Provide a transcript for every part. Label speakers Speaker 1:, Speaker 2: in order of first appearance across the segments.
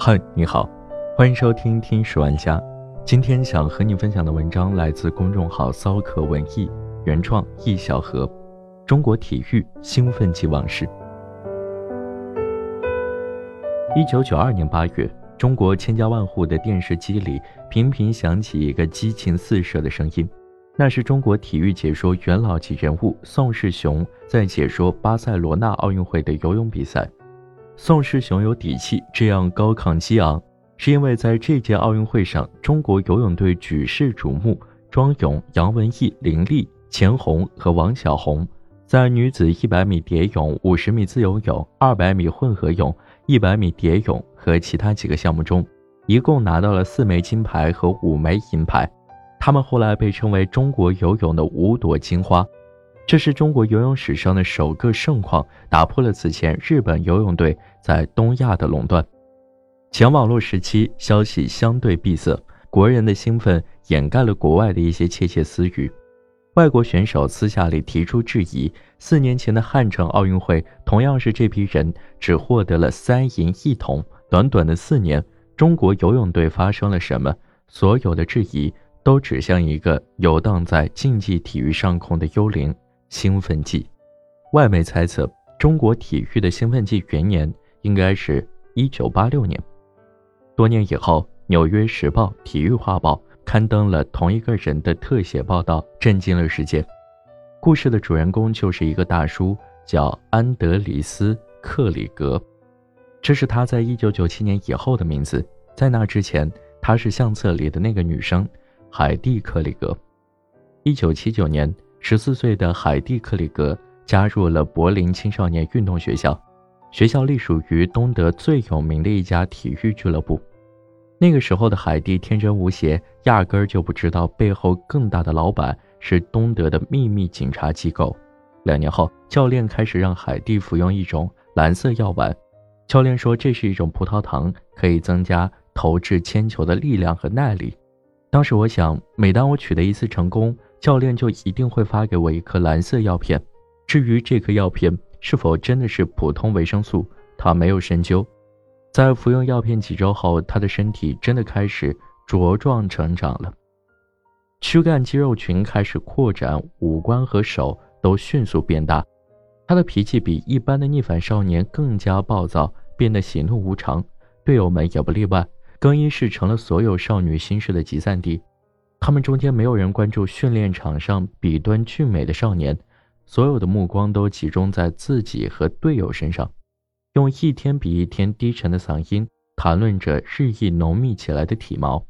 Speaker 1: 嗨，你好，欢迎收听《听十万家》。今天想和你分享的文章来自公众号“骚客文艺”，原创易小河。中国体育兴奋剂往事。一九九二年八月，中国千家万户的电视机里频频响起一个激情四射的声音，那是中国体育解说元老级人物宋世雄在解说巴塞罗那奥运会的游泳比赛。宋世雄有底气，这样高亢激昂，是因为在这届奥运会上，中国游泳队举世瞩目。庄勇、杨文艺、林丽、钱红和王晓红，在女子100米蝶泳、50米自由泳、200米混合泳、100米蝶泳和其他几个项目中，一共拿到了四枚金牌和五枚银牌。他们后来被称为中国游泳的五朵金花。这是中国游泳史上的首个盛况，打破了此前日本游泳队在东亚的垄断。前网络时期，消息相对闭塞，国人的兴奋掩盖了国外的一些窃窃私语。外国选手私下里提出质疑：四年前的汉城奥运会，同样是这批人只获得了三银一铜，短短的四年，中国游泳队发生了什么？所有的质疑都指向一个游荡在竞技体育上空的幽灵。兴奋剂，外媒猜测中国体育的兴奋剂元年应该是一九八六年。多年以后，《纽约时报》体育画报刊登了同一个人的特写报道，震惊了世界。故事的主人公就是一个大叔，叫安德里斯·克里格，这是他在一九九七年以后的名字。在那之前，他是相册里的那个女生，海蒂·克里格。一九七九年。十四岁的海蒂·克里格加入了柏林青少年运动学校，学校隶属于东德最有名的一家体育俱乐部。那个时候的海蒂天真无邪，压根儿就不知道背后更大的老板是东德的秘密警察机构。两年后，教练开始让海蒂服用一种蓝色药丸，教练说这是一种葡萄糖，可以增加投掷铅球的力量和耐力。当时我想，每当我取得一次成功，教练就一定会发给我一颗蓝色药片。至于这颗药片是否真的是普通维生素，他没有深究。在服用药片几周后，他的身体真的开始茁壮成长了，躯干肌肉群开始扩展，五官和手都迅速变大。他的脾气比一般的逆反少年更加暴躁，变得喜怒无常，队友们也不例外。更衣室成了所有少女心事的集散地，他们中间没有人关注训练场上笔端俊美的少年，所有的目光都集中在自己和队友身上，用一天比一天低沉的嗓音谈论着日益浓密起来的体毛，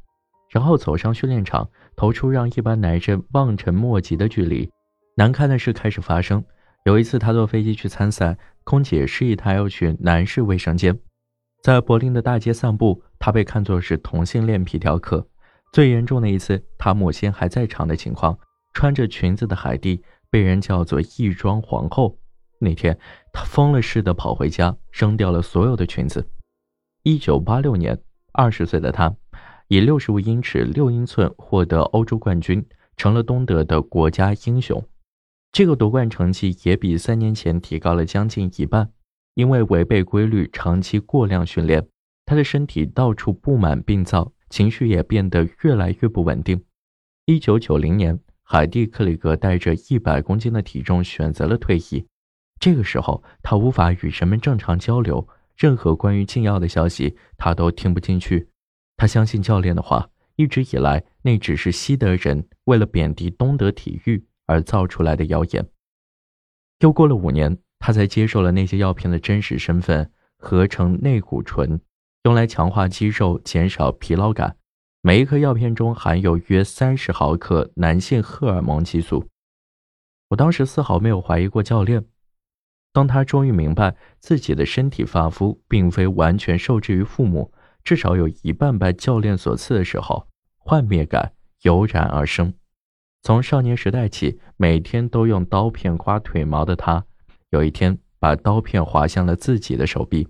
Speaker 1: 然后走上训练场，投出让一般男人望尘莫及的距离。难堪的事开始发生，有一次他坐飞机去参赛，空姐示意他要去男士卫生间。在柏林的大街散步，他被看作是同性恋皮条客。最严重的一次，他母亲还在场的情况，穿着裙子的海蒂被人叫做“义庄皇后”。那天，他疯了似的跑回家，扔掉了所有的裙子。一九八六年，二十岁的他以六十五英尺六英寸获得欧洲冠军，成了东德的国家英雄。这个夺冠成绩也比三年前提高了将近一半。因为违背规律，长期过量训练，他的身体到处布满病灶，情绪也变得越来越不稳定。一九九零年，海蒂·克里格带着一百公斤的体重选择了退役。这个时候，他无法与人们正常交流，任何关于禁药的消息他都听不进去。他相信教练的话，一直以来那只是西德人为了贬低东德体育而造出来的谣言。又过了五年。他才接受了那些药片的真实身份，合成内固醇，用来强化肌肉，减少疲劳感。每一颗药片中含有约三十毫克男性荷尔蒙激素。我当时丝毫没有怀疑过教练。当他终于明白自己的身体发肤并非完全受制于父母，至少有一半拜教练所赐的时候，幻灭感油然而生。从少年时代起，每天都用刀片刮腿毛的他。有一天，把刀片划向了自己的手臂。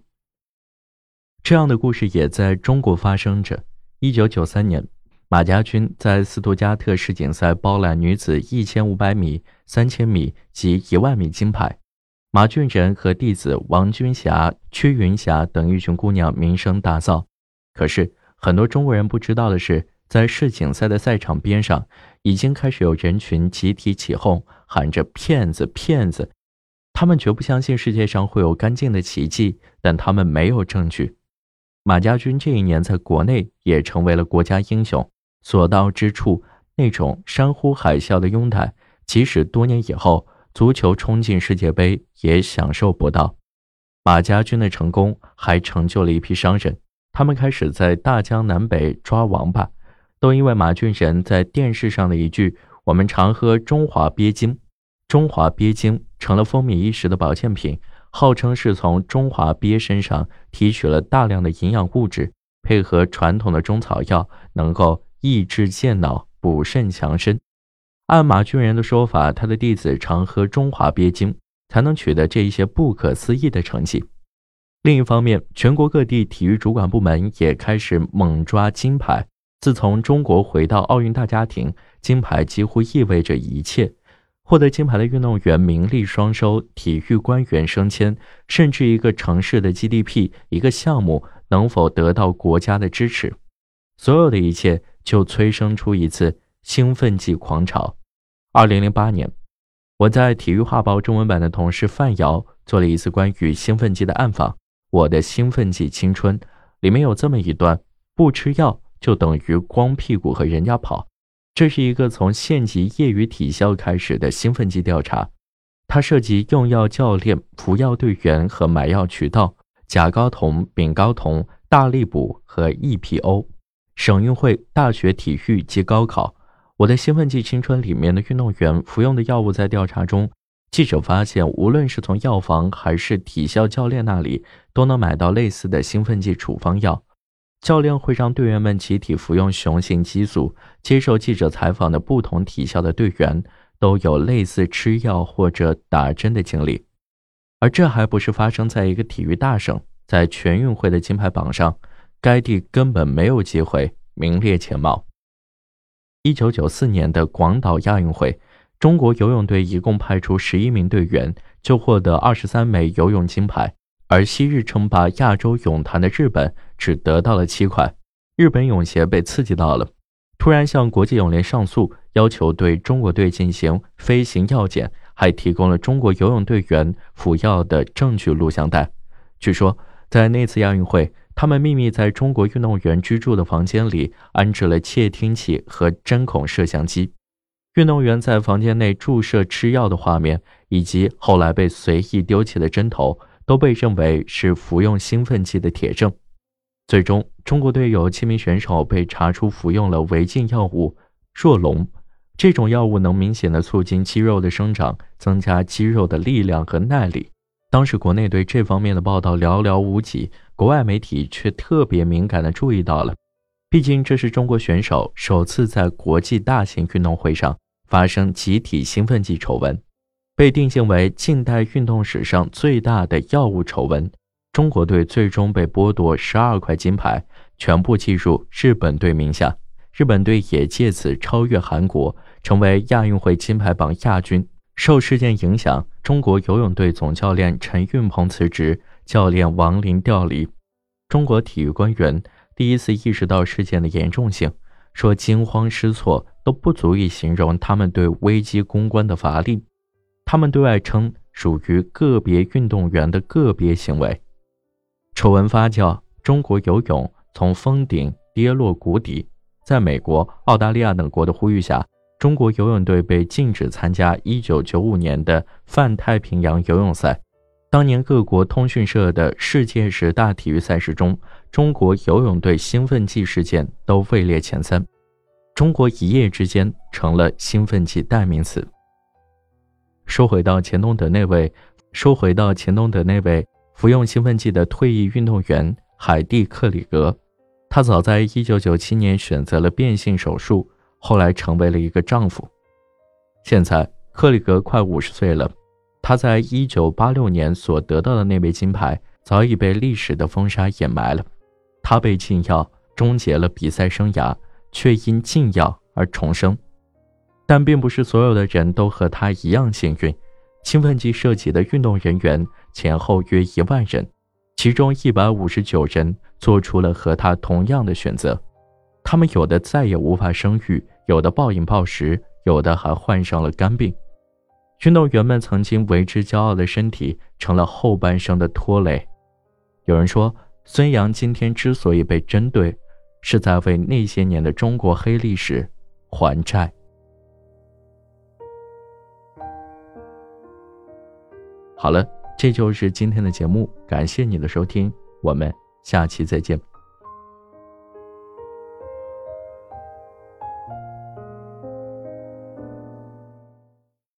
Speaker 1: 这样的故事也在中国发生着。一九九三年，马家军在斯图加特世锦赛包揽女子一千五百米、三千米及一万米金牌。马俊仁和弟子王军霞、屈云霞等一群姑娘名声大噪，可是很多中国人不知道的是，在世锦赛的赛场边上，已经开始有人群集体起哄，喊着“骗子，骗子”。他们绝不相信世界上会有干净的奇迹，但他们没有证据。马家军这一年在国内也成为了国家英雄，所到之处那种山呼海啸的拥戴，即使多年以后足球冲进世界杯也享受不到。马家军的成功还成就了一批商人，他们开始在大江南北抓王八，都因为马俊仁在电视上的一句“我们常喝中华鳖精”。中华鳖精成了风靡一时的保健品，号称是从中华鳖身上提取了大量的营养物质，配合传统的中草药，能够益智健脑、补肾强身。按马俊仁的说法，他的弟子常喝中华鳖精，才能取得这一些不可思议的成绩。另一方面，全国各地体育主管部门也开始猛抓金牌。自从中国回到奥运大家庭，金牌几乎意味着一切。获得金牌的运动员名利双收，体育官员升迁，甚至一个城市的 GDP、一个项目能否得到国家的支持，所有的一切就催生出一次兴奋剂狂潮。二零零八年，我在体育画报中文版的同事范瑶做了一次关于兴奋剂的暗访，《我的兴奋剂青春》里面有这么一段：不吃药就等于光屁股和人家跑。这是一个从县级业余体校开始的兴奋剂调查，它涉及用药教练、服药队员和买药渠道、甲睾酮、丙睾酮、大力补和 EPO。省运会、大学体育及高考，我的兴奋剂青春里面的运动员服用的药物，在调查中，记者发现，无论是从药房还是体校教练那里，都能买到类似的兴奋剂处方药。教练会让队员们集体服用雄性激素。接受记者采访的不同体校的队员都有类似吃药或者打针的经历，而这还不是发生在一个体育大省，在全运会的金牌榜上，该地根本没有机会名列前茅。一九九四年的广岛亚运会，中国游泳队一共派出十一名队员，就获得二十三枚游泳金牌。而昔日称霸亚洲泳坛的日本只得到了七块，日本泳协被刺激到了，突然向国际泳联上诉，要求对中国队进行飞行药检，还提供了中国游泳队员服药的证据录像带。据说，在那次亚运会，他们秘密在中国运动员居住的房间里安置了窃听器和针孔摄像机，运动员在房间内注射吃药的画面，以及后来被随意丢弃的针头。都被认为是服用兴奋剂的铁证。最终，中国队有七名选手被查出服用了违禁药物若龙。这种药物能明显的促进肌肉的生长，增加肌肉的力量和耐力。当时国内对这方面的报道寥寥无几，国外媒体却特别敏感的注意到了。毕竟这是中国选手首次在国际大型运动会上发生集体兴奋剂丑闻。被定性为近代运动史上最大的药物丑闻，中国队最终被剥夺十二块金牌，全部计入日本队名下。日本队也借此超越韩国，成为亚运会金牌榜亚军。受事件影响，中国游泳队总教练陈运鹏辞职，教练王林调离。中国体育官员第一次意识到事件的严重性，说惊慌失措都不足以形容他们对危机公关的乏力。他们对外称属于个别运动员的个别行为。丑闻发酵，中国游泳从峰顶跌落谷底。在美国、澳大利亚等国的呼吁下，中国游泳队被禁止参加1995年的泛太平洋游泳赛。当年各国通讯社的世界十大体育赛事中，中国游泳队兴奋剂事件都位列前三。中国一夜之间成了兴奋剂代名词。收回到钱东德那位，收回到钱东德那位服用兴奋剂的退役运动员海蒂·克里格，他早在1997年选择了变性手术，后来成为了一个丈夫。现在克里格快五十岁了，他在1986年所得到的那枚金牌早已被历史的风沙掩埋了。他被禁药终结了比赛生涯，却因禁药而重生。但并不是所有的人都和他一样幸运。兴奋剂涉及的运动人员前后约一万人，其中一百五十九人做出了和他同样的选择。他们有的再也无法生育，有的暴饮暴食，有的还患上了肝病。运动员们曾经为之骄傲的身体，成了后半生的拖累。有人说，孙杨今天之所以被针对，是在为那些年的中国黑历史还债。好了，这就是今天的节目，感谢你的收听，我们下期再见。